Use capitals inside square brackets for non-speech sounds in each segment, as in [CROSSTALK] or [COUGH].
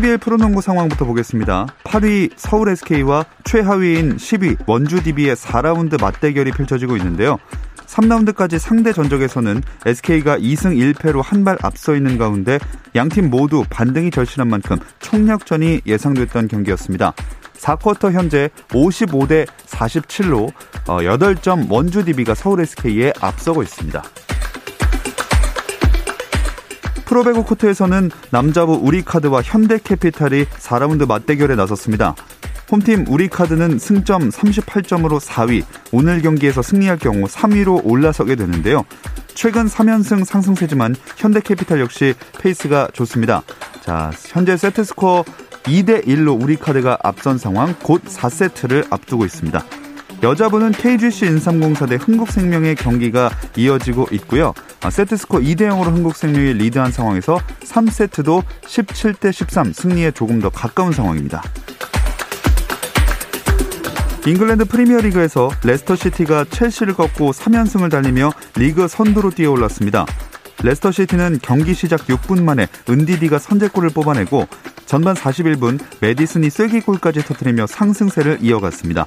KBL 프로농구 상황부터 보겠습니다. 8위 서울 SK와 최하위인 10위 원주 DB의 4라운드 맞대결이 펼쳐지고 있는데요. 3라운드까지 상대 전적에서는 SK가 2승 1패로 한 발 앞서 있는 가운데 양팀 모두 반등이 절실한 만큼 총력전이 예상됐던 경기였습니다. 4쿼터 현재 55대 47로 8점 원주 DB가 서울 SK에 앞서고 있습니다. 프로배구 코트에서는 남자부 우리카드와 현대캐피탈이 4라운드 맞대결에 나섰습니다. 홈팀 우리카드는 승점 38점으로 4위, 오늘 경기에서 승리할 경우 3위로 올라서게 되는데요. 최근 3연승 상승세지만 현대캐피탈 역시 페이스가 좋습니다. 자, 현재 세트 스코어 2대 1로 우리카드가 앞선 상황 곧 4세트를 앞두고 있습니다. 여자부는 KGC 인삼공사 대 흥국생명의 경기가 이어지고 있고요. 아, 세트스코어 2대 0으로 흥국생명이 리드한 상황에서 3세트도 17대 13 승리에 조금 더 가까운 상황입니다. 잉글랜드 프리미어리그에서 레스터시티가 첼시를 꺾고 3연승을 달리며 리그 선두로 뛰어올랐습니다. 레스터시티는 경기 시작 6분 만에 은디디가 선제골을 뽑아내고 전반 41분 매디슨이 쐐기골까지 터뜨리며 상승세를 이어갔습니다.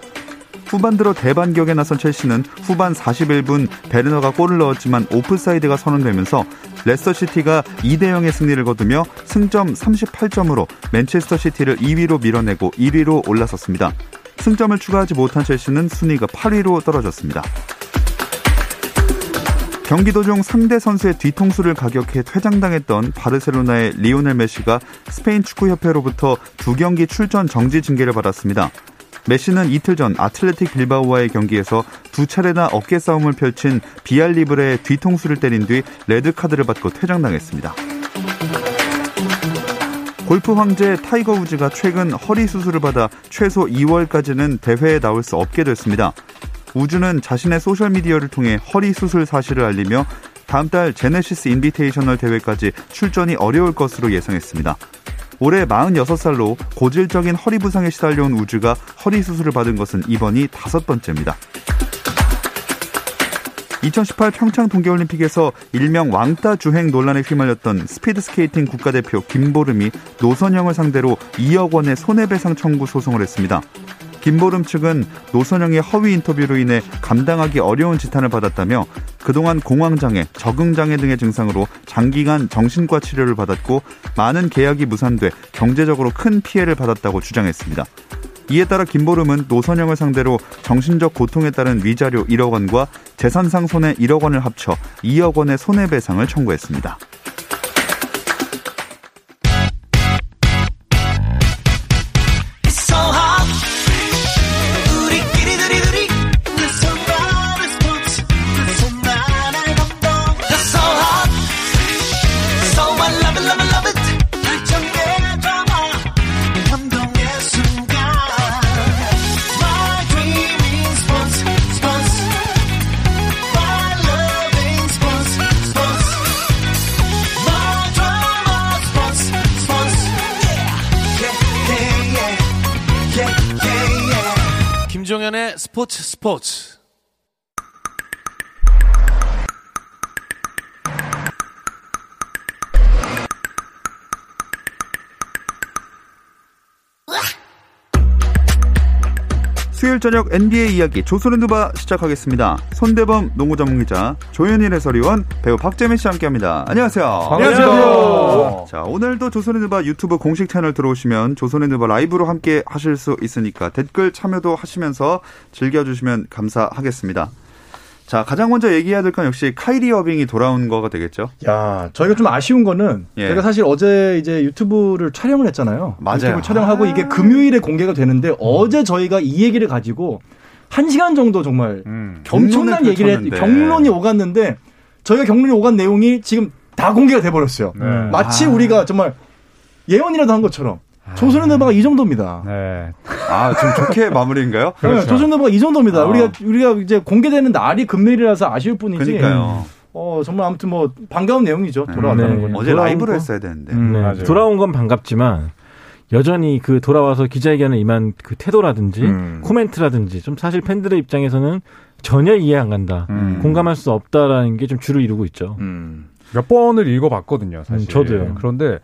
후반 들어 대반격에 나선 첼시는 후반 41분 베르너가 골을 넣었지만 오프사이드가 선언되면서 레스터시티가 2대 0의 승리를 거두며 승점 38점으로 맨체스터 시티를 2위로 밀어내고 1위로 올라섰습니다. 승점을 추가하지 못한 첼시는 순위가 8위로 떨어졌습니다. 경기 도중 상대 선수의 뒤통수를 가격해 퇴장당했던 바르셀로나의 리오넬 메시가 스페인 축구협회로부터 두 경기 출전 정지 징계를 받았습니다. 메시는 이틀 전 아틀레틱 빌바오와의 경기에서 두 차례나 어깨 싸움을 펼친 비야리브레의 뒤통수를 때린 뒤 레드카드를 받고 퇴장당했습니다. 골프 황제 타이거 우즈가 최근 허리 수술을 받아 최소 2월까지는 대회에 나올 수 없게 됐습니다. 우즈는 자신의 소셜미디어를 통해 허리 수술 사실을 알리며 다음 달 제네시스 인비테이셔널 대회까지 출전이 어려울 것으로 예상했습니다. 올해 46살로 고질적인 허리 부상에 시달려온 우즈가 허리 수술을 받은 것은 이번이 다섯 번째입니다. 2018 평창 동계올림픽에서 일명 왕따 주행 논란에 휘말렸던 스피드스케이팅 국가대표 김보름이 노선영을 상대로 2억 원의 손해배상 청구 소송을 했습니다. 김보름 측은 노선영의 허위 인터뷰로 인해 감당하기 어려운 지탄을 받았다며 그동안 공황장애, 적응장애 등의 증상으로 장기간 정신과 치료를 받았고 많은 계약이 무산돼 경제적으로 큰 피해를 받았다고 주장했습니다. 이에 따라 김보름은 노선영을 상대로 정신적 고통에 따른 위자료 1억 원과 재산상 손해 1억 원을 합쳐 2억 원의 손해배상을 청구했습니다. 스포츠 수요일 저녁 NBA 이야기 조선랜드바 시작하겠습니다. 손대범 농구 전문기자 조현일 해설위원 배우 박재민 씨 함께합니다. 안녕하세요. 안녕하세요. 자 오늘도 조선랜드바 유튜브 공식 채널 들어오시면 조선랜드바 라이브로 함께 하실 수 있으니까 댓글 참여도 하시면서 즐겨주시면 감사하겠습니다. 자, 가장 먼저 얘기해야 될 건 역시 카이리 어빙이 돌아온 거가 되겠죠. 야, 저희가 좀 아쉬운 거는 예. 제가 사실 어제 이제 유튜브를 촬영을 했잖아요. 맞아요. 유튜브 촬영하고 이게 금요일에 공개가 되는데 어제 저희가 이 얘기를 가지고 한 시간 정도 정말 음, 엄청난 얘기를 했. 경론이 오갔는데 저희가 경륜이 오간 내용이 지금 다 공개가 돼버렸어요. 네. 마치 아. 우리가 정말 예언이라도 한 것처럼. 조선의 너바가 이 정도입니다. 네. 아, 좀 좋게 [LAUGHS] 마무리인가요? 네, 그렇죠. 조선의 너바가 이 정도입니다. 아. 우리가 우리가 이제 공개되는 날이 금요일이라서 아쉬울 뿐이지. 그러니까요. 어 정말 아무튼 뭐 반가운 내용이죠. 돌아왔다는 네. 건. 어제 라이브로 거? 했어야 되는데. 음. 네. 돌아온 건 반갑지만 여전히 그 돌아와서 기자회견에 임한 그 태도라든지 음. 코멘트라든지 좀 사실 팬들의 입장에서는 전혀 이해 안 간다. 음. 공감할 수 없다라는 게 좀 주를 이루고 있죠. 음. 몇 번을 읽어봤거든요, 사실. 음, 저도요. 그런데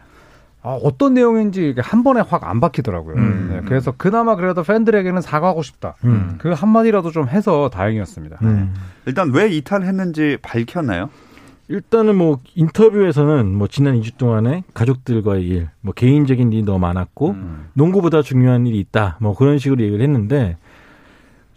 아, 어떤 내용인지 이게 한 번에 확 안 박히더라고요. 음. 네, 그래서 그나마 그래도 팬들에게는 사과하고 싶다. 음. 그 한마디라도 좀 해서 다행이었습니다. 음. 일단 왜 이탈했는지 밝혔나요? 일단은 뭐 인터뷰에서는 뭐 지난 2주 동안에 가족들과의 일, 뭐 개인적인 일이 너무 많았고 음. 농구보다 중요한 일이 있다. 뭐 그런 식으로 얘기를 했는데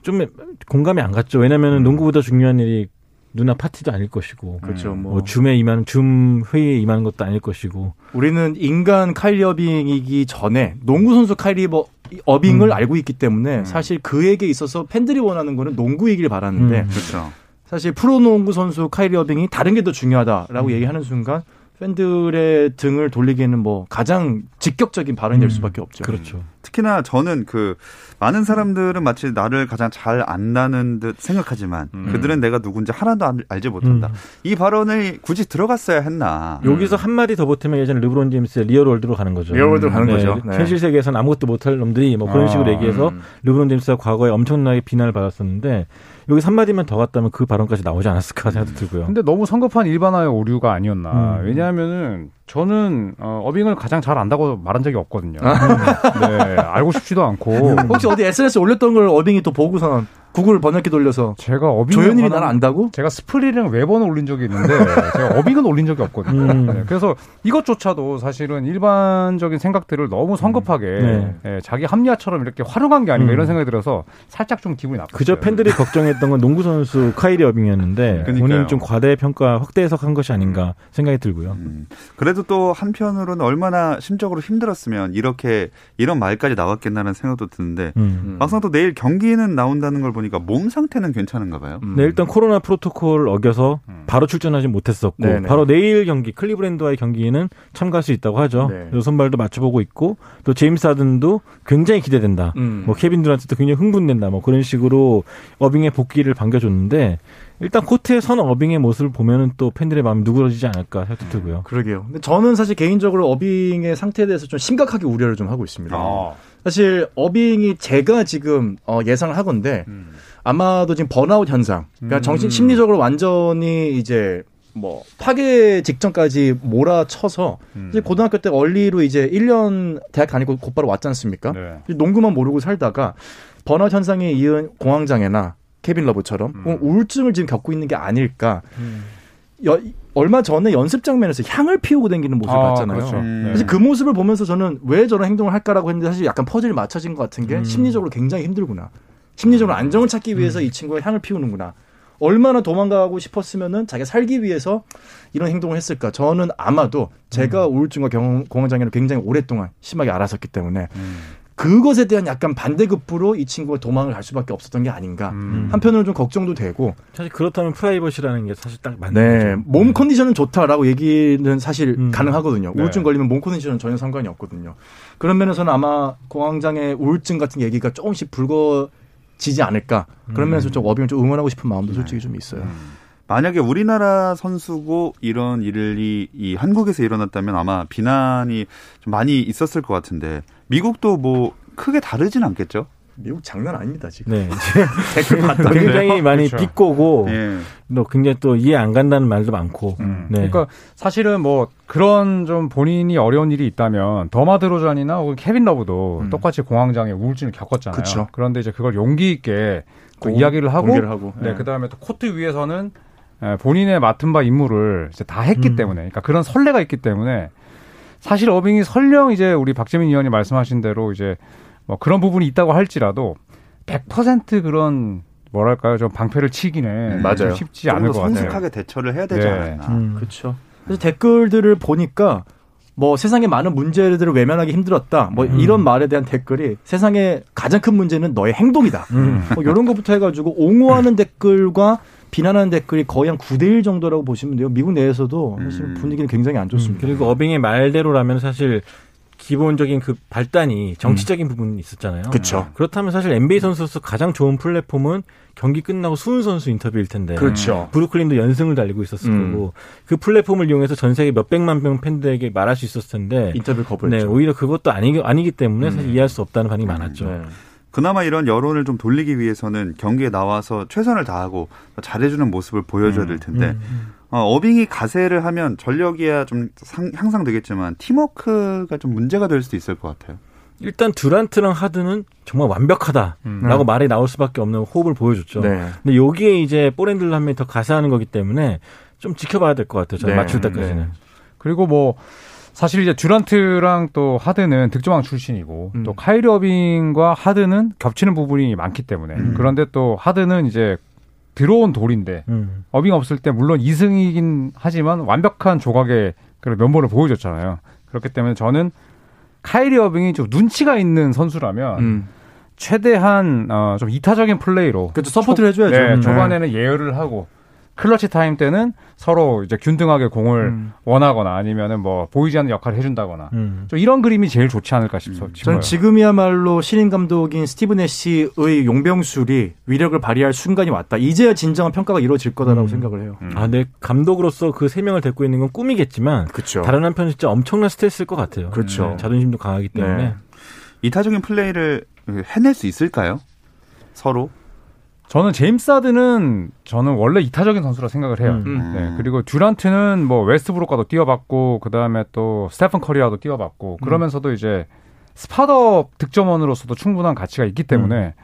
좀 공감이 안 갔죠. 왜냐면은 농구보다 중요한 일이 누나 파티도 아닐 것이고 그렇죠. 뭐, 뭐 줌에 임하는 줌 회의에 임하는 것도 아닐 것이고 우리는 인간 카이리 어빙이기 전에 농구 선수 카이리 버- 어빙을 음. 알고 있기 때문에 사실 그에게 있어서 팬들이 원하는 거는 농구이길 바라는데 음. 그렇죠. 사실 프로농구 선수 카이리 어빙이 다른 게 더 중요하다라고 음. 얘기하는 순간 팬들의 등을 돌리기에는 뭐 가장 직격적인 발언이 될 음. 수밖에 없죠. 그렇죠. 특히나 저는 그 많은 사람들은 마치 나를 가장 잘 안다는 듯 생각하지만 음. 그들은 내가 누군지 하나도 알- 알지 못한다. 음. 이 발언이 굳이 들어갔어야 했나? 여기서 한 마디 더 보태면 예전에 르브론 제임스의 real world로 가는 거죠. real world로 가는 네, 거죠. 네. 현실 세계에서는 아무것도 못할 놈들이 뭐 그런 아, 식으로 얘기해서 음. 르브론 제임스가 과거에 엄청나게 비난을 받았었는데 여기서 한 마디만 더 갔다면 그 발언까지 나오지 않았을까 생각도 들고요. 근데 너무 성급한 일반화의 오류가 아니었나. 음. 왜냐하면은 저는 어, 어빙을 가장 잘 안다고 말한 적이 없거든요. 네, 알고 싶지도 않고. 혹시 어디 SNS 에 올렸던 걸 어빙이 또 보고선 구글 번역기 돌려서 제가 어빙 조현일이 나를 안다고? 제가 스프리랑 외번을 올린 적이 있는데 제가 어빙은 올린 적이 없거든요. 음. 네, 그래서 이것조차도 사실은 일반적인 생각들을 너무 성급하게 네. 예, 자기 합리화처럼 이렇게 활용한 게 아닌가 음. 이런 생각이 들어서 살짝 좀 기분이 나빴어요. 그저 팬들이 걱정했던 건 농구 선수 카이리 어빙이었는데. 본인이 좀 과대 평가, 확대 해석한 것이 아닌가 생각이 들고요. 음, 그래도 또 한편으로는 얼마나 심적으로 힘들었으면 이렇게 이런 말까지 나왔겠나는 생각도 드는데 음. 막상 또 내일 경기는 나온다는 걸 보니까 몸 상태는 괜찮은가 봐요. 음. 네, 일단 코로나 프로토콜 어겨서 음. 바로 출전하지 못했었고 네네. 바로 내일 경기 클리브랜드와의 경기는 참가할 수 있다고 하죠. 네. 그래서 선발도 맞춰보고 있고 또 제임스 하든도 굉장히 기대된다. 음. 뭐 케빈 드란트도 굉장히 흥분된다. 뭐 그런 식으로 어빙의 복귀를 반겨줬는데 일단 코트에 선 어빙의 모습을 보면은 또 팬들의 마음이 누그러지지 않을까 생각도 들고요. 그러게요. 근데 저는 사실 개인적으로 어빙의 상태에 대해서 좀 심각하게 우려를 좀 하고 있습니다. 아. 사실 어빙이 제가 지금 어, 예상을 하건데 아마도 지금 번아웃 현상, 그러니까 음. 정신 심리적으로 완전히 이제 뭐 파괴 직전까지 몰아쳐서 음. 이제 고등학교 때 early로 이제 1년 대학 다니고 곧바로 왔지 않습니까? 네. 농구만 모르고 살다가 번아웃 현상에 이은 공황장애나 케빈 러브처럼 음. 우울증을 지금 겪고 있는 게 아닐까. 여- 얼마 전에 연습 장면에서 향을 피우고 다니는 모습을 아, 봤잖아요. 그렇죠. 음. 사실 그 모습을 보면서 저는 왜 저런 행동을 할까라고 했는데 사실 약간 퍼즐이 맞춰진 것 같은 게 음. 심리적으로 굉장히 힘들구나. 심리적으로 안정을 찾기 위해서 이 친구가 향을 피우는구나. 얼마나 도망가고 싶었으면은 자기가 살기 위해서 이런 행동을 했을까. 저는 아마도 제가 우울증과 경- 공황장애를 굉장히 오랫동안 심하게 알았었기 때문에 그것에 대한 약간 반대급부로 이 친구가 도망을 갈 수밖에 없었던 게 아닌가. 음. 한편으로는 좀 걱정도 되고 사실 그렇다면 프라이버시라는 게 사실 딱 맞는 네, 거죠. 몸 컨디션은 좋다라고 얘기는 사실 음. 가능하거든요. 네. 우울증 걸리면 몸 컨디션은 전혀 상관이 없거든요. 그런 면에서는 아마 공황장애 우울증 같은 얘기가 조금씩 불거지지 않을까. 그런 면에서 좀 어빙을 좀 응원하고 싶은 마음도 솔직히 좀 있어요. 만약에 우리나라 선수고 이런 일이 이 한국에서 일어났다면 아마 비난이 좀 많이 있었을 것 같은데 미국도 뭐 크게 다르진 않겠죠? 미국 장난 아닙니다 지금. 네. [LAUGHS] 댓글. 굉장히 많이 그렇죠. 비꼬고 예. 또 굉장히 또 이해 안 간다는 말도 많고. 음. 네. 그러니까 사실은 뭐 그런 좀 본인이 어려운 일이 있다면 더마 드로잔이나 혹은 케빈 러브도 음. 똑같이 공황장애 우울증을 겪었잖아요. 그쵸. 그런데 이제 그걸 용기 있게 그 공- 이야기를 하고, 공개를 하고. 네, 예. 그다음에 또 코트 위에서는 에, 본인의 맡은 바 임무를 이제 다 했기 음. 때문에, 그러니까 그런 선례가 있기 때문에 사실 어빙이 설령 이제 우리 박재민 위원이 말씀하신 대로 이제 뭐 그런 부분이 있다고 할지라도 100% 그런 뭐랄까요, 좀 방패를 치기는 음, 맞아요. 좀 쉽지 좀 않을 더것 같아요. 성숙하게 대처를 해야 되지 네. 않았나. 음. 그렇죠. 그래서 댓글들을 보니까 뭐 세상에 많은 문제들을 외면하기 힘들었다. 뭐 음. 이런 말에 대한 댓글이 세상에 가장 큰 문제는 너의 행동이다. 음. 뭐 이런 것부터 해가지고 옹호하는 [LAUGHS] 댓글과 비난하는 댓글이 거의 한 9대1 정도라고 보시면 돼요. 미국 내에서도 사실 음. 분위기는 굉장히 안 좋습니다. 그리고 어빙의 말대로라면 사실 기본적인 그 발단이 정치적인 부분이 있었잖아요. 그쵸. 그렇다면 사실 NBA 선수로서 가장 좋은 플랫폼은 경기 끝나고 수훈 선수 인터뷰일 텐데. 그렇죠. 브루클린도 연승을 달리고 있었을 음. 거고 그 플랫폼을 이용해서 전 세계 몇백만 명 팬들에게 말할 수 있었을 텐데. 인터뷰 거부했죠. 네, 오히려 그것도 아니기, 아니기 때문에 사실 음. 이해할 수 없다는 반응이 많았죠. 네. 그나마 이런 여론을 좀 돌리기 위해서는 경기에 나와서 최선을 다하고 잘해주는 모습을 보여줘야 될 텐데 어, 어빙이 가세를 하면 전력이야 좀 상, 향상 되겠지만 팀워크가 좀 문제가 될 수도 있을 것 같아요. 일단 듀란트랑 하드는 정말 완벽하다라고 음. 말이 나올 수밖에 없는 호흡을 보여줬죠. 네. 근데 여기에 이제 볼핸들 한 명이 더 가세하는 거기 때문에 좀 지켜봐야 될 것 같아요. 저는 네. 맞출 때까지는. 네. 그리고 뭐 사실 이제 듀란트랑 또 하드는 득점왕 출신이고 음. 또 카이리 어빙과 하드는 겹치는 부분이 많기 때문에 음. 그런데 또 하드는 이제 들어온 돌인데 음. 어빙 없을 때 물론 2승이긴 하지만 완벽한 조각의 그런 면모를 보여줬잖아요. 그렇기 때문에 저는 카이리 어빙이 좀 눈치가 있는 선수라면 음. 최대한 어, 좀 이타적인 플레이로 그렇죠. 서포트를 해줘야죠. 네, 음. 초반에는 예열을 하고 clutch time 때는 서로 이제 균등하게 공을 음. 원하거나 아니면은 뭐 보이지 않는 역할을 해준다거나 음. 좀 이런 그림이 제일 좋지 않을까 싶어. 음. 저는 지금이야말로 신인 감독인 스티브 내쉬의 용병술이 위력을 발휘할 순간이 왔다. 이제야 진정한 평가가 이루어질 거다라고 음. 생각을 해요. 음. 아, 네. 감독으로서 그 세 명을 데리고 있는 건 꿈이겠지만 그렇죠. 다른 한편 진짜 엄청난 스트레스일 것 같아요. 그렇죠. 네, 자존심도 강하기 때문에. 네. 이타적인 플레이를 해낼 수 있을까요? 서로? 저는 제임스 하든은 저는 원래 이타적인 선수라 생각을 해요. 음. 음. 네, 그리고 듀란트는 뭐 웨스트브룩과도 뛰어봤고 그 다음에 또 스테픈 커리와도 뛰어봤고 그러면서도 이제 스파더 득점원으로서도 충분한 가치가 있기 때문에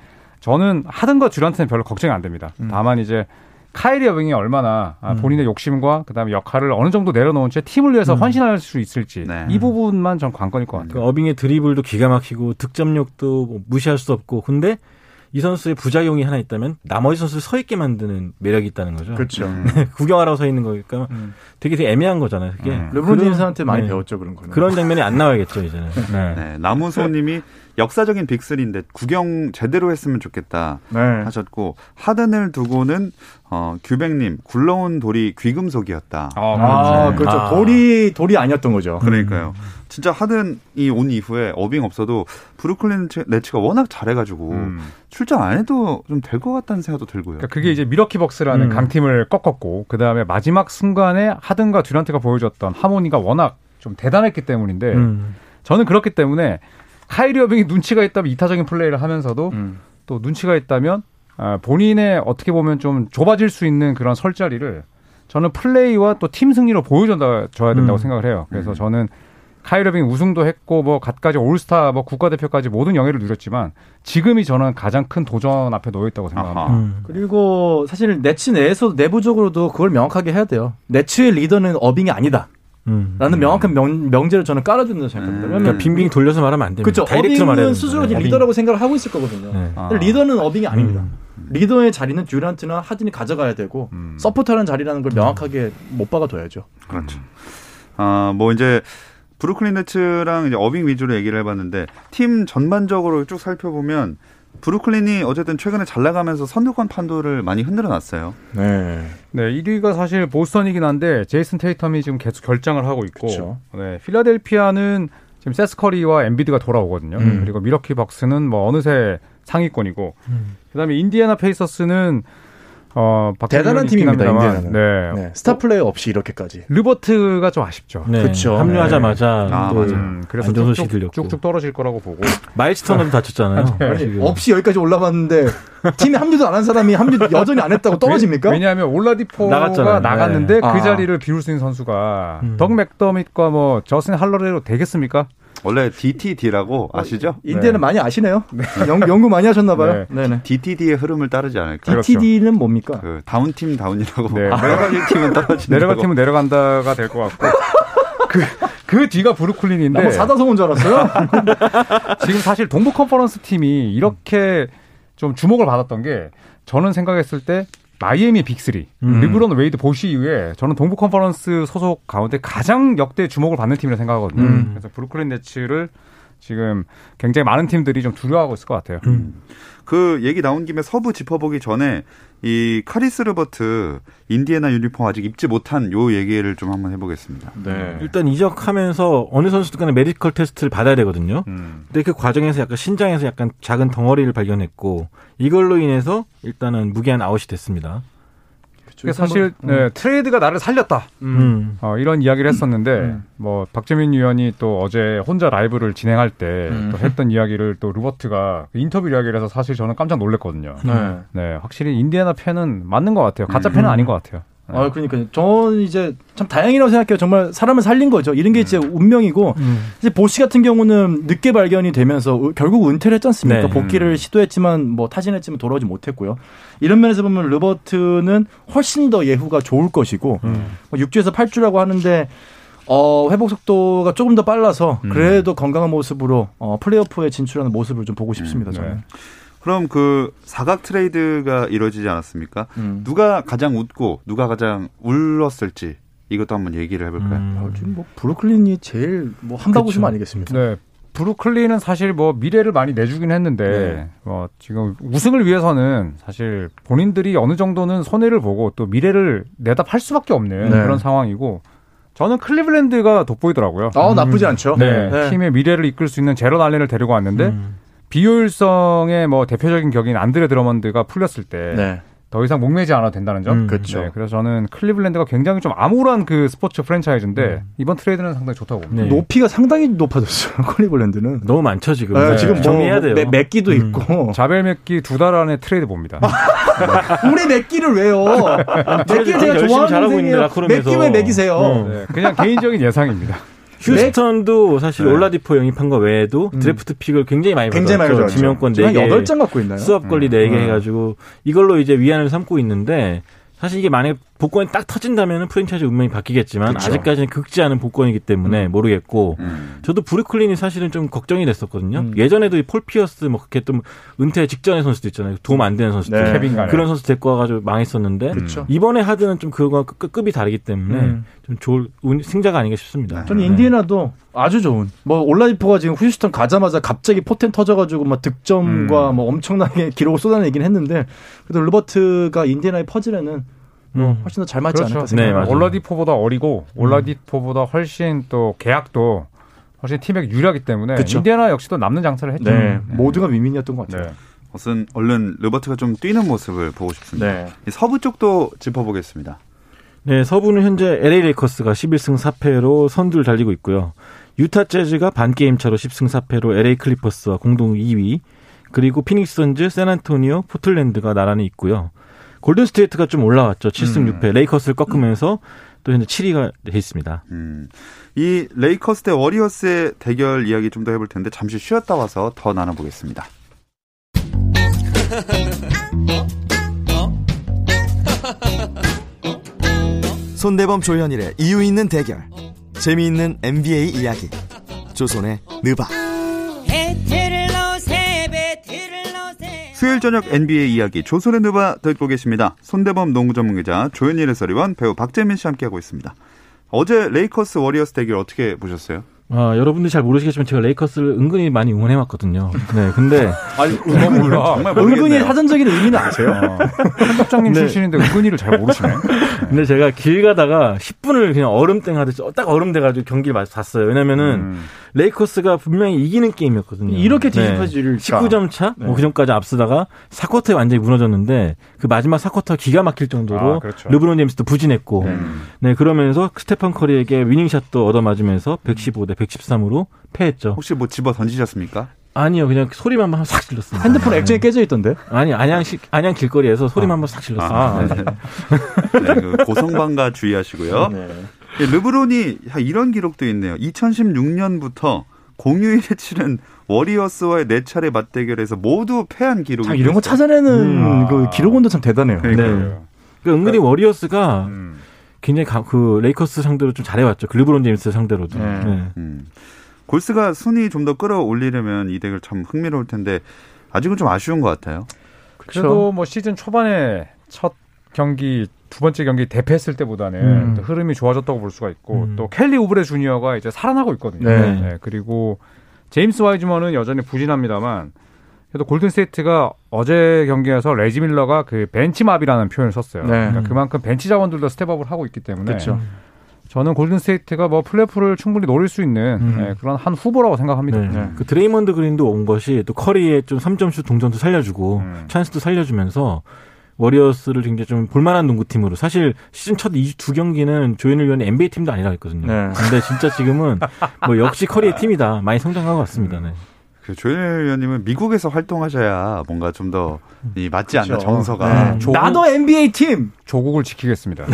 저는 하든과 듀란트는 별로 걱정이 안 됩니다. 음. 다만 이제 카이리 어빙이 얼마나 아, 본인의 욕심과 그다음에 역할을 어느 정도 내려놓은 채 팀을 위해서 음. 헌신할 수 있을지 네. 이 부분만 전 관건일 것그 같아요. 어빙의 드리블도 기가 막히고 득점력도 뭐 무시할 수 없고 근데 이 선수의 부작용이 하나 있다면 나머지 선수를 서 있게 만드는 매력이 있다는 거죠. 그렇죠. [LAUGHS] 구경하라고 서 있는 거니까 음. 되게 되게 애매한 거잖아요. 그게 음. 르브론 제임스한테 많이 네. 배웠죠 그런 거는. 그런 장면이 안 나와야겠죠 이제는. [LAUGHS] 네. 네, 나무소님이 역사적인 빅3인데 구경 제대로 했으면 좋겠다 네. 하셨고 하든을 두고는 어, 규백님 굴러온 돌이 귀금속이었다. 아, 그렇죠. 그렇죠. 아. 돌이 돌이 아니었던 거죠. 그러니까요. 진짜 하든이 온 이후에 어빙 없어도 브루클린 네츠가 워낙 잘해가지고 음. 출전 안 해도 좀 될 것 같다는 생각도 들고요. 그러니까 그게 이제 미러키 벅스라는 음. 강팀을 꺾었고 그 다음에 마지막 순간에 하든과 듀란트가 보여줬던 하모니가 워낙 좀 대단했기 때문인데 음. 저는 그렇기 때문에 카이리 어빙이 눈치가 있다면 이타적인 플레이를 하면서도 음. 또 눈치가 있다면 아, 본인의 어떻게 보면 좀 좁아질 수 있는 그런 설 자리를 저는 플레이와 또 팀 승리로 보여줘야 줘야 된다고 음. 생각을 해요. 그래서 음. 저는 카이리 어빙이 우승도 했고 뭐 갖가지 올스타 뭐 국가대표까지 모든 영예를 누렸지만 지금이 저는 가장 큰 도전 앞에 놓여 있다고 생각합니다. 음. 그리고 사실 네츠 내에서 내부적으로도 그걸 명확하게 해야 돼요. 네츠의 리더는 어빙이 아니다. 음. 라는 명확한 명, 명제를 저는 깔아준다고 생각합니다. 음. 그러니까 빙빙 돌려서 말하면 안 됩니다. 그렇죠. 어빙은. 스스로 어빙. 리더라고 생각을 하고 있을 거거든요. 네. 아. 리더는 어빙이 아닙니다. 음. 리더의 자리는 듀란트나 하든이 가져가야 되고 음. 서포터라는 자리라는 걸 명확하게 못 박아둬야죠. 그렇죠. 아, 뭐 이제 브루클린 네츠랑 이제 어빙 위주로 얘기를 해봤는데 팀 전반적으로 쭉 살펴보면 브루클린이 어쨌든 최근에 잘 나가면서 선두권 판도를 많이 흔들어 놨어요. 네. 네, 1위가 사실 보스턴이긴 한데 제이슨 테이텀이 지금 계속 결장을 하고 있고, 그쵸. 네, 필라델피아는 지금 세스 커리와 엠비드가 돌아오거든요. 음. 그리고 밀워키 벅스는 뭐 어느새 상위권이고, 음. 그다음에 인디애나 페이서스는 어 대단한 팀입니다, 인디애나는. 네, 네. 스타 플레이어 없이 이렇게까지. 르버트가 좀 아쉽죠. 네. 그쵸. 합류하자마자 아, 또 맞아요. 음, 그래서 쭉쭉, 들렸고. 쭉쭉 떨어질 거라고 보고. 마일스 터너도 다쳤잖아요. [LAUGHS] 아니, 지금. 없이 여기까지 올라갔는데 팀에 합류도 안 한 사람이 합류 여전히 안 했다고 떨어집니까? 왜, 냐하면 올라디포가 나갔잖아요. 나갔는데 네. 그 아. 자리를 비울 수 있는 선수가 음. 덕 맥더밋과 뭐 저슨 할러레로 되겠습니까? 원래 DTD라고 아시죠? 인디애는 많이 아시네요. 연, 연구 많이 하셨나봐요. 네. 네 DTD의 흐름을 따르지 않을까? 그렇죠. TTD는 뭡니까? 그 다운팀 다운이라고 네. 내려가는 [LAUGHS] 팀은 떨어진다고. 내려갈 팀은 내려간다가 될 것 같고 [LAUGHS] 그, 그 뒤가 브루클린인데 나뭐 사다성은 줄 알았어요? [LAUGHS] 지금 사실 동부 컨퍼런스 팀이 이렇게 좀 주목을 받았던 게 저는 생각했을 때 마이애미 빅3 음. 르브론 웨이드 보시 이후에 저는 동부 컨퍼런스 소속 가운데 가장 역대 주목을 받는 팀이라 생각하거든요. 음. 그래서 브루클린 네츠를 지금 굉장히 많은 팀들이 좀 두려워하고 있을 것 같아요. 그 얘기 나온 김에 서부 짚어보기 전에 이 카리스 르버트 인디애나 유니폼 아직 입지 못한 요 얘기를 좀 한번 해보겠습니다. 네. 일단 이적하면서 어느 선수든 간에 메디컬 테스트를 받아야 되거든요. 음. 근데 그 과정에서 약간 신장에서 약간 작은 덩어리를 발견했고 이걸로 인해서 일단은 무기한 아웃이 됐습니다. 그게 사실 네, 트레이드가 나를 살렸다. 음. 어, 이런 이야기를 했었는데 음. 뭐 박재민 위원이 또 어제 혼자 라이브를 진행할 때 음. 또 했던 이야기를 또 르버트가 인터뷰 이야기를 해서 사실 저는 깜짝 놀랐거든요. 네. 네, 확실히 인디애나 팬은 맞는 것 같아요. 가짜 팬은 아닌 것 같아요. 네. 아, 그러니까요. 저는 이제 참 다행이라고 생각해요. 정말 사람을 살린 거죠. 이런 게 진짜 운명이고, 이제 보시 같은 경우는 늦게 발견이 되면서 우- 결국 은퇴를 했지 않습니까? 네. 복귀를 시도했지만 뭐 타진했지만 돌아오지 못했고요. 이런 면에서 보면 르버트는 훨씬 더 예후가 좋을 것이고, 뭐 6주에서 8주라고 하는데, 어, 회복 속도가 조금 더 빨라서 그래도 건강한 모습으로 어, 플레이오프에 진출하는 모습을 좀 보고 싶습니다. 저는. 네. 그럼 그 사각 트레이드가 이루어지지 않았습니까? 음. 누가 가장 웃고 누가 가장 울었을지 이것도 한번 얘기를 해볼까요? 음. 어, 지금 뭐 브루클린이 제일 뭐 한바구음 아니겠습니까? 네. 브루클린은 사실 뭐 미래를 많이 내주긴 했는데 네. 뭐 지금 우승을 위해서는 사실 본인들이 어느 정도는 손해를 보고 또 미래를 내다 팔 수밖에 없는 네. 그런 상황이고 저는 클리블랜드가 돋보이더라고요. 어, 나쁘지 않죠. 네, 네. 팀의 미래를 이끌 수 있는 자렛 알렌을 데리고 왔는데 음. 비효율성의 뭐 대표적인 격인 안드레 드러먼드가 풀렸을 때더 네. 이상 목매지 않아도 된다는 점. 음, 그렇죠. 네, 그래서 저는 클리블랜드가 굉장히 좀 암울한 그 스포츠 프랜차이즈인데 음. 이번 트레이드는 상당히 좋다고 봅니다. 네. 높이가 상당히 높아졌어요. [LAUGHS] 클리블랜드는. 너무 많죠 지금. 네, 네. 지금 뭐 정리해야 돼요. 매, 맥기도 음. 있고. [LAUGHS] 자벨 맥기 두 달 안에 트레이드 봅니다. [LAUGHS] 우리 맥기를 왜요? 맥기를 제가 좋아하는 잘하고 있는데. 맥기 왜 맥이세요? 어. 네, 그냥 개인적인 예상입니다. 휴스턴도 사실 네. 올라디포 영입한 거 외에도 음. 드래프트 pick을 굉장히 많이 굉장히 많이 받았죠. 가져왔죠. 지명권 지금 4개. 한 8장 갖고 있나요? swap 권리 음. 4개 음. 해가지고 이걸로 이제 위안을 삼고 있는데 사실 이게 만약에 복권이 딱 터진다면 프랜차이즈 운명이 바뀌겠지만 그쵸. 아직까지는 긁지 않은 복권이기 때문에 모르겠고 음. 저도 브루클린이 사실은 좀 걱정이 됐었거든요. 음. 예전에도 이 폴 피어스 뭐 그렇게 좀 은퇴 직전의 선수도 있잖아요. 도움 안 되는 선수들. 네. 그런 선수 데리고 와가지고 망했었는데 그렇죠. 이번에 하드는 좀 그거와 급- 급이 다르기 때문에 음. 좀 좋을 운- 승자가 아닌가 싶습니다. 저는 인디애나도 아주 좋은. 뭐 올라디포가 지금 휴스턴 가자마자 갑자기 포텐 터져가지고 막 득점과 음. 뭐 엄청나게 [LAUGHS] 기록을 쏟아내긴 했는데 그래도 르버트가 인디애나의 퍼즐에는 뭐 음. 훨씬 더 잘 맞지 그렇죠. 않을까 네, 생각합니다. 맞아요. 올라디포보다 어리고 올라디포보다 훨씬 또 계약도 훨씬 팀에게 유리하기 때문에 그쵸. 인디애나 역시도 남는 장사를 했죠. 네, 모두가 win-win이었던 것 같아요. 네. 우선 얼른 르버트가 좀 뛰는 모습을 보고 싶습니다. 네. 이 서부 쪽도 짚어보겠습니다. 네, 서부는 현재 LA 레이커스가 11승 4패로 선두를 달리고 있고요. 유타 재즈가 반 게임 차로 10승 4패로 LA 클리퍼스와 공동 2위. 그리고 피닉스 선즈, 샌안토니오, 포틀랜드가 나란히 있고요. 골든 스테이트가 좀 올라왔죠. 7승 음. 6패. 레이커스를 꺾으면서 또 현재 7위가 돼 있습니다. 음. 이 레이커스 대 워리어스의 대결 이야기 좀 더 해볼 텐데 잠시 쉬었다 와서 더 나눠보겠습니다. 손대범 조현일의 이유 있는 대결 재미있는 NBA 이야기 조선의 느바 수요일 저녁 NBA 이야기 조선의 누바 듣고 계십니다. 손대범 농구 전문기자 조현일 해설위원 배우 박재민 씨 함께하고 있습니다. 어제 레이커스 워리어스 대결 어떻게 보셨어요? 아, 여러분들이 잘 모르시겠지만 제가 레이커스를 은근히 많이 응원해 왔거든요. 네, 근데 [LAUGHS] 아니, 몰라. 정말 은근히 모르겠네요. 사전적인 의미는 아세요? 회장님 [LAUGHS] 네. 출신인데 은근히를 잘 모르시네. [LAUGHS] 근데 제가 길 가다가 10분을 그냥 얼음땡 하듯이 딱 얼음 돼 가지고 경기를 마- 봤어요. 왜냐면은 음. 레이커스가 분명히 이기는 게임이었거든요. 이렇게 네. 뒤집어질 19점 차? 네. 뭐그 전까지 앞서다가 사쿼터에 완전히 무너졌는데 그 마지막 사쿼터 기가 막힐 정도로 아, 그렇죠. 르브론 제임스도 부진했고 네. 음. 그러면서 스테판 커리에게 winning shot도 얻어 맞으면서 115대 113으로 패했죠. 혹시 뭐 집어 던지셨습니까? 아니요, 그냥 소리만 한번 싹 질렀습니다. 핸드폰 액정이 깨져 있던데. 아니 안양 시, 안양 길거리에서 소리만 한번 싹 질렀습니다. 아, 네. 네, 그 고성방가 주의하시고요. 네. 이 르브론이 야, 이런 기록도 있네요. 2016년부터 공휴일에 치른 워리어스와의 네 차례 맞대결에서 모두 패한 기록이 참 이런 거. 찾아내는 음. 그 기록원도 참 대단해요. 그러니까요. 네. 그러니까 은근히 워리어스가 음. 굉장히 가- 그 레이커스 상대로 좀 잘해왔죠. 그 르브론 제임스 상대로도. 네. 네. 음. 골스가 순위 좀 더 끌어올리려면 이 대결 참 흥미로울 텐데 아직은 좀 아쉬운 것 같아요. 그래도 뭐 시즌 초반에 첫 경기 두 번째 경기 대패했을 때보다는 음. 또 흐름이 좋아졌다고 볼 수가 있고 음. 또 켈리 우브레 주니어가 이제 살아나고 있거든요. 네. 네, 그리고 제임스 와이즈먼은 여전히 부진합니다만 그래도 골든 스테이트가 어제 경기에서 레지 밀러가 그 bench mob이라는 표현을 썼어요. 네. 그러니까 그만큼 벤치 자원들도 step up을 하고 있기 때문에 그렇죠. 저는 골든 스테이트가 뭐 플레이오프를 충분히 노릴 수 있는 음. 예, 그런 한 후보라고 생각합니다. 네. 네. 그 드레이먼드 그린도 온 것이 또 커리의 좀 3점슛 동선도 살려주고 음. 찬스도 살려주면서 워리어스를 굉장히 좀 볼만한 농구팀으로 사실 시즌 첫두 경기는 조현일 위원이 NBA 팀도 아니라 했거든요. 네. 근데 진짜 지금은 뭐 역시 커리의 팀이다. 많이 성장한 것 같습니다. 네. 그 조현일 위원님은 미국에서 활동하셔야 뭔가 좀 더 이 맞지 않는 그렇죠. 정서가 네. 조국- 나도 NBA 팀. 조국을 지키겠습니다.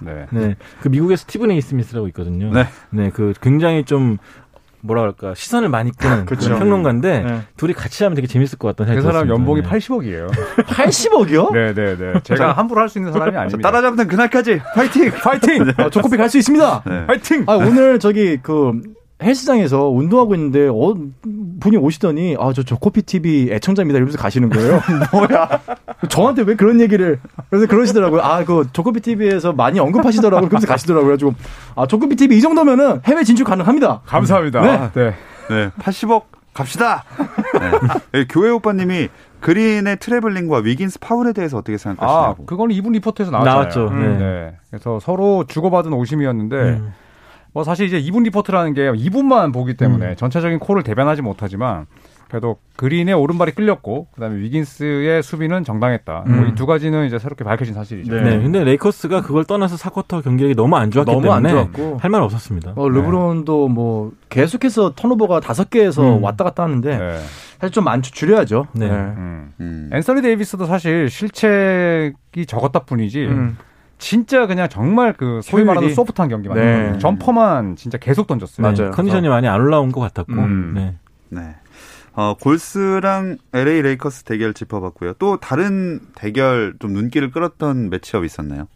네. 네. [LAUGHS] 그 미국의 스티븐 에이 스미스라고 있거든요. 네. 네. 그 굉장히 좀 뭐라 그럴까 시선을 많이 끄는 [LAUGHS] 그렇죠. 그런 평론가인데 네. 둘이 같이 하면 되게 재밌을 것 같다는 그 생각이 사람 들었습니다. 연봉이 네. 80억이에요. 80억이요? [LAUGHS] 네, 네, 네. 제가 함부로 할 수 있는 사람이 아닙니다. 따라잡는 그날까지 파이팅! 파이팅! 아, 조코피 갈수 있습니다. 네. 파이팅! 아, 오늘 저기 그 헬스장에서 운동하고 있는데 어 분이 오시더니 아저 조코피 TV 애청자입니다 이러면서 가시는 거예요. [LAUGHS] 뭐야? 저한테 왜 그런 얘기를 그래서 그러시더라고요. 아그 조코피 TV에서 많이 언급하시더라고요. 그러면서 가시더라고요. 가지고 아 조코피 TV 이 정도면은 해외 진출 가능합니다. 감사합니다. 네. 네. 네, 80억 갑시다. 네. 네, 교회 오빠님이 그린의 트래블링과 위긴스 파울에 대해서 어떻게 아, 생각하시냐고. 그거는 이분 리포트에서 나왔잖아요. 나왔죠. 음, 네. 네. 그래서 서로 주고받은 오심이었는데 음. 뭐 사실 이제 이분 리포트라는 게 이분만 보기 때문에 음. 전체적인 call을 대변하지 못하지만 그래도 그린의 오른발이 끌렸고 그다음에 위긴스의 수비는 정당했다. 음. 뭐이두 가지는 이제 새롭게 밝혀진 사실이죠. 네. 근데 레이커스가 그걸 떠나서 사쿼터 경기력이 너무 안 좋았기 너무 안 때문에 좋았고. 할말 없었습니다. 어, 르브론도 뭐 계속해서 turnover가 다섯 개에서 음. 왔다 갔다 하는데 네. 사실 좀 많이 줄여야죠. 네. 음. 음. 앤서니 데이비스도 사실 실책이 적었다 뿐이지 음. 진짜 그냥 정말 그 소위 효율이- 말하는 soft한 경기만 네. jumper만 진짜 계속 던졌어요. 맞아요. 컨디션이 많이 안 올라온 것 같았고. 음. 네. 네. 어, 골스랑 LA 레이커스 대결 짚어봤고요. 또 다른 대결 좀 눈길을 끌었던 matchup 있었나요?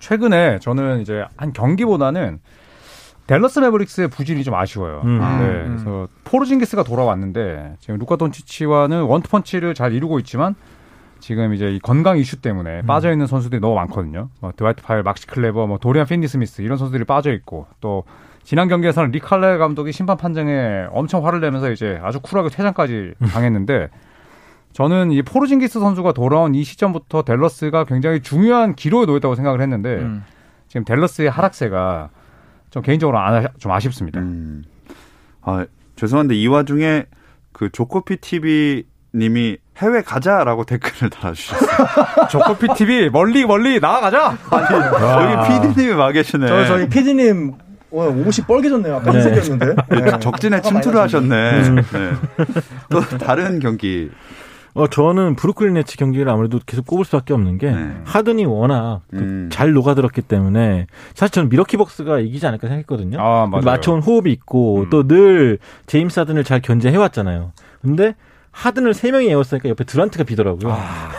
최근에 저는 이제 한 경기보다는 댈러스 매버릭스의 부진이 좀 아쉬워요. 음. 네, 그래서 포르징기스가 돌아왔는데 지금 루카 돈치치와는 원투펀치를 잘 이루고 있지만 지금 이제 이 건강 이슈 때문에 빠져 있는 선수들이 너무 많거든요. 뭐 드와이트 파월, 막시 클레버, 뭐 도리안 피니 스미스 이런 선수들이 빠져 있고 또 지난 경기에서는 릭 칼라일 감독이 심판 판정에 엄청 화를 내면서 이제 아주 쿨하게 퇴장까지 당했는데 저는 이 포르징기스 선수가 돌아온 이 시점부터 댈러스가 굉장히 중요한 기로에 놓였다고 생각을 했는데 음. 지금 댈러스의 하락세가 좀 개인적으로 안- 좀 아쉽습니다. 음. 아, 죄송한데 이 와중에 그 조코피 TV 님이 해외 가자라고 댓글을 달아주셨어요. [LAUGHS] 조코피 TV 멀리 멀리 나아가자. 여기 PD님이 와 계시네. 저 저희 PD님 오늘 옷이 뻘개졌네요. 아까 네. 흰색이었는데. [LAUGHS] 네. 적진에 화가 많이 침투를. 하셨네. 네. 또 다른 경기. 어, 저는 브루클린 네츠 경기를 아무래도 계속 꼽을 수밖에 없는 게 네. 하든이 워낙 그 음. 잘 녹아들었기 때문에 사실 저는 미러키 벅스가 이기지 않을까 생각했거든요. 아 맞아요. 맞춰온 호흡이 있고 음. 또늘 제임스 하든을 잘 견제해왔잖아요. 근데 하든을 세 명이 에워쌌으니까 옆에 듀란트가 비더라고요.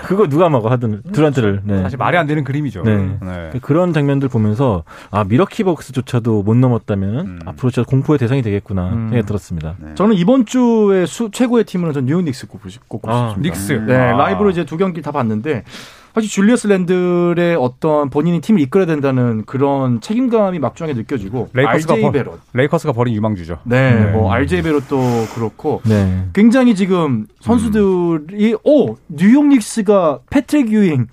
그거 누가 막아 하든을 듀란트를. 네. 사실 말이 안 되는 그림이죠. 네. 네. 그런 장면들 보면서 아 밀워키 벅스조차도 못 넘었다면 음. 앞으로 진짜 공포의 대상이 되겠구나 음. 생각이 들었습니다. 네. 저는 이번 주에 수, 최고의 팀은 전 뉴욕 닉스 꼽고 싶- 아, 싶습니다. 닉스. 음. 네, 아. 라이브로 이제 두 경기 다 봤는데 사실 줄리어스 랜들의 어떤 본인이 팀을 이끌어야 된다는 그런 책임감이 막중하게 느껴지고 레이커스가 RJ 버- 배럿, 레이커스가 버린 유망주죠. 네, 네. 뭐 RJ 배럿도 그렇고 네. 굉장히 지금 선수들이 오 뉴욕 닉스가 패트릭 유잉,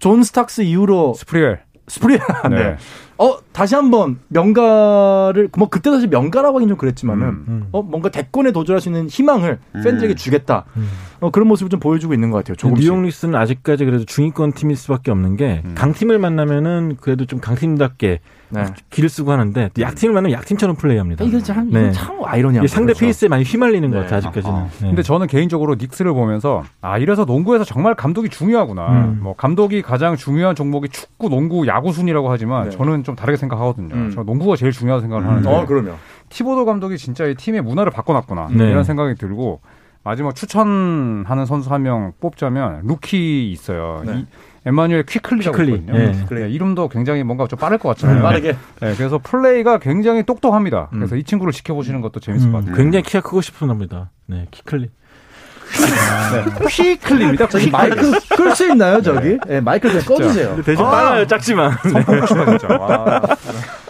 존 스탁스 이후로 스프리웰. 스프리 네. 네. 어 다시 한번 명가를 뭐 그때 사실 명가라고 하긴 좀 그랬지만은 음. 음. 어 뭔가 대권에 도전할 수 있는 희망을 음. 팬들에게 주겠다. 음. 어, 그런 모습을 좀 보여주고 있는 것 같아요. 조금씩. 뉴욕 닉스는 아직까지 그래도 중위권 팀일 수밖에 없는 게 음. 강팀을 만나면은 그래도 좀 강팀답게 네. 기를 쓰고 하는데 또 약팀을 만나면 약팀처럼 플레이합니다. 이거 참, 네. 참 아이러니한 이게 상대 거죠. 페이스에 많이 휘말리는 것 네. 같아요 아직까지는. 아하. 네. 근데 저는 개인적으로 닉스를 보면서 아 이래서 농구에서 정말 감독이 중요하구나. 음. 뭐 감독이 가장 중요한 종목이 축구, 농구, 야구 순이라고 하지만 네. 저는 좀 다르게 생각하거든요. 음. 저 농구가 제일 중요하다고 생각을 음. 하는데 어, 그러면. 티보도 감독이 진짜 이 팀의 문화를 바꿔놨구나 네. 이런 생각이 들고 마지막 추천하는 선수 한 명 뽑자면 루키 있어요. 네. 이 에마뉴엘 퀴클리라고 퀴클리. 있거든요. 네. 네, 이름도 굉장히 뭔가 좀 빠를 것 같잖아요. 빠르게. 네, 그래서 플레이가 굉장히 똑똑합니다. 음. 그래서 이 친구를 지켜보시는 것도 재밌을 것 음, 같아요. 굉장히 키가 크고 싶은 겁니다. 네, 키클리. 퀴클리입니다. 저기 마이크 끌 수 있나요, 저기? 네, 마이크 좀 꺼주세요. 대신 빨라요, 작지만. 와.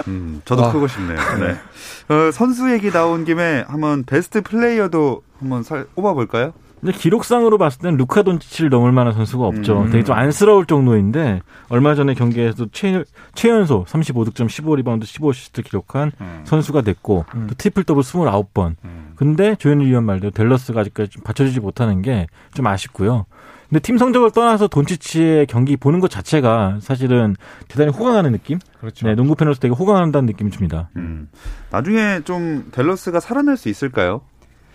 음, 저도 아. 크고 싶네요. 네. 어, 선수 얘기 나온 김에 한번 best player도 한번 살, 뽑아볼까요? 근데 기록상으로 봤을 땐 루카 돈치치를 넘을 만한 선수가 없죠. 음. 되게 좀 안쓰러울 정도인데 얼마 전에 경기에서 최, 최연소 35득점 15리바운드 15어시스트 기록한 음. 선수가 됐고 음. 또 트리플 더블 29번. 음. 근데 조현일 위원 말대로 댈러스가 아직까지 좀 받쳐주지 못하는 게 좀 아쉽고요. 근데 팀 성적을 떠나서 돈치치의 경기 보는 것 자체가 사실은 대단히 호강하는 느낌? 그렇죠. 네, 농구 팬으로서 되게 호강한다는 느낌이 듭니다. 음. 나중에 좀 댈러스가 살아날 수 있을까요?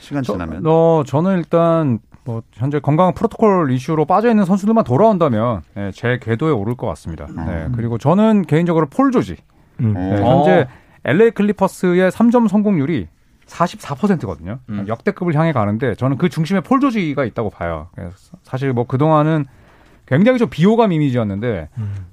시간 저, 지나면. 어, 저는 일단 뭐 현재 건강 프로토콜 이슈로 빠져 있는 선수들만 돌아온다면 예, 제 궤도에 오를 것 같습니다. 네, 그리고 저는 개인적으로 폴 조지 음. 네, 어. 현재 LA 클리퍼스의 3점 성공률이 44%거든요. 음. 역대급을 향해 가는데 저는 그 중심에 폴 조지가 있다고 봐요. 그래서 사실 뭐 그동안은 굉장히 좀 비호감 이미지였는데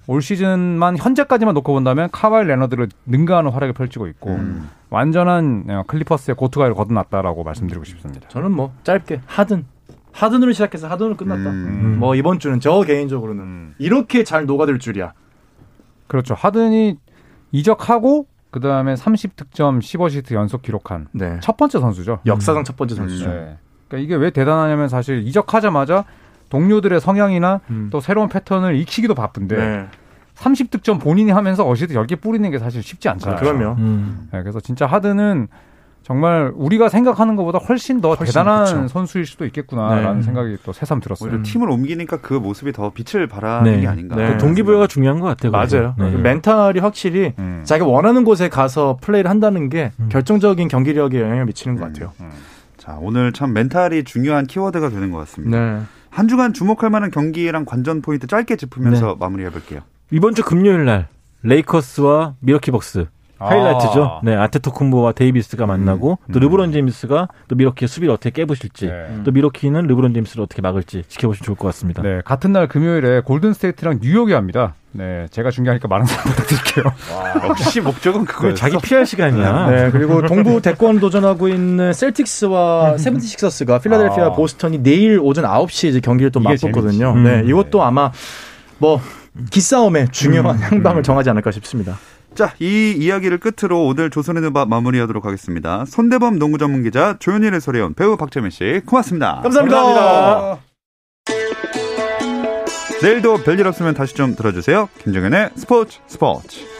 올 시즌만 현재까지만 놓고 본다면 카와이 레너드를 능가하는 활약을 펼치고 있고 음. 완전한 어, 클리퍼스의 go-to guy를 거듭났다라고 말씀드리고 싶습니다. 저는 뭐 짧게 하든 하든으로 시작해서 하든으로 끝났다. 음. 뭐 이번 주는 저 개인적으로는 음. 이렇게 잘 녹아들 줄이야. 그렇죠. 하든이 이적하고 그 다음에 30득점 15시트 연속 기록한 네. 첫 번째 선수죠. 역사상 첫 번째 선수죠. 네. 그러니까 이게 왜 대단하냐면 사실 이적하자마자 동료들의 성향이나 음. 또 새로운 패턴을 익히기도 바쁜데 네. 30득점 본인이 하면서 어시드 10개 뿌리는 게 사실 쉽지 않잖아요. 그럼요. 음. 네, 그래서 진짜 하드는 정말 우리가 생각하는 것보다 훨씬 더 훨씬, 대단한 그쵸. 선수일 수도 있겠구나라는 네. 생각이 또 새삼 들었어요. 오히려 팀을 옮기니까 그 모습이 더 빛을 발하는 네. 게 아닌가. 네. 그 동기부여가 중요한 것 같아요. 맞아요. 네. 멘탈이 확실히 음. 자기가 원하는 곳에 가서 플레이를 한다는 게 음. 결정적인 경기력에 영향을 미치는 것 같아요. 음. 자, 오늘 참 멘탈이 중요한 키워드가 되는 것 같습니다. 네. 한 주간 주목할 만한 경기랑 관전 포인트 짧게 짚으면서 마무리해 볼게요. 이번 주 금요일 날 레이커스와 밀워키 벅스 하이라이트죠. 네, 아데토쿤보와 데이비스가 만나고 또 음. 르브론 제임스가 또 밀워키의 수비를 어떻게 깨부실지 네. 또 밀워키는 르브론 제임스를 어떻게 막을지 지켜보시면 좋을 것 같습니다. 네, 같은 날 금요일에 골든 스테이트랑 뉴욕이 합니다. 네, 제가 중계하니까 많은 사랑 부탁드릴게요. [LAUGHS] 역시 목적은 그거예요. 자기 PR 시간이야. 네, 그리고 동부 [LAUGHS] 대권 도전하고 있는 셀틱스와 세븐티식서스가 필라델피아 아. 보스턴이 내일 오전 9시에 이제 경기를 또 맞붙거든요. 네, 음. 이것도 아마 뭐 기싸움의 중요한 향방을 정하지 않을까 싶습니다. 자, 이 이야기를 끝으로 오늘 조선의 누바 마무리하도록 하겠습니다. 손대범 농구 전문 기자 조현일 의 소리온 배우 박재민 씨 고맙습니다. 감사합니다. 내일도 별일 없으면 다시 좀 들어주세요. 김정현의 스포츠 스포츠.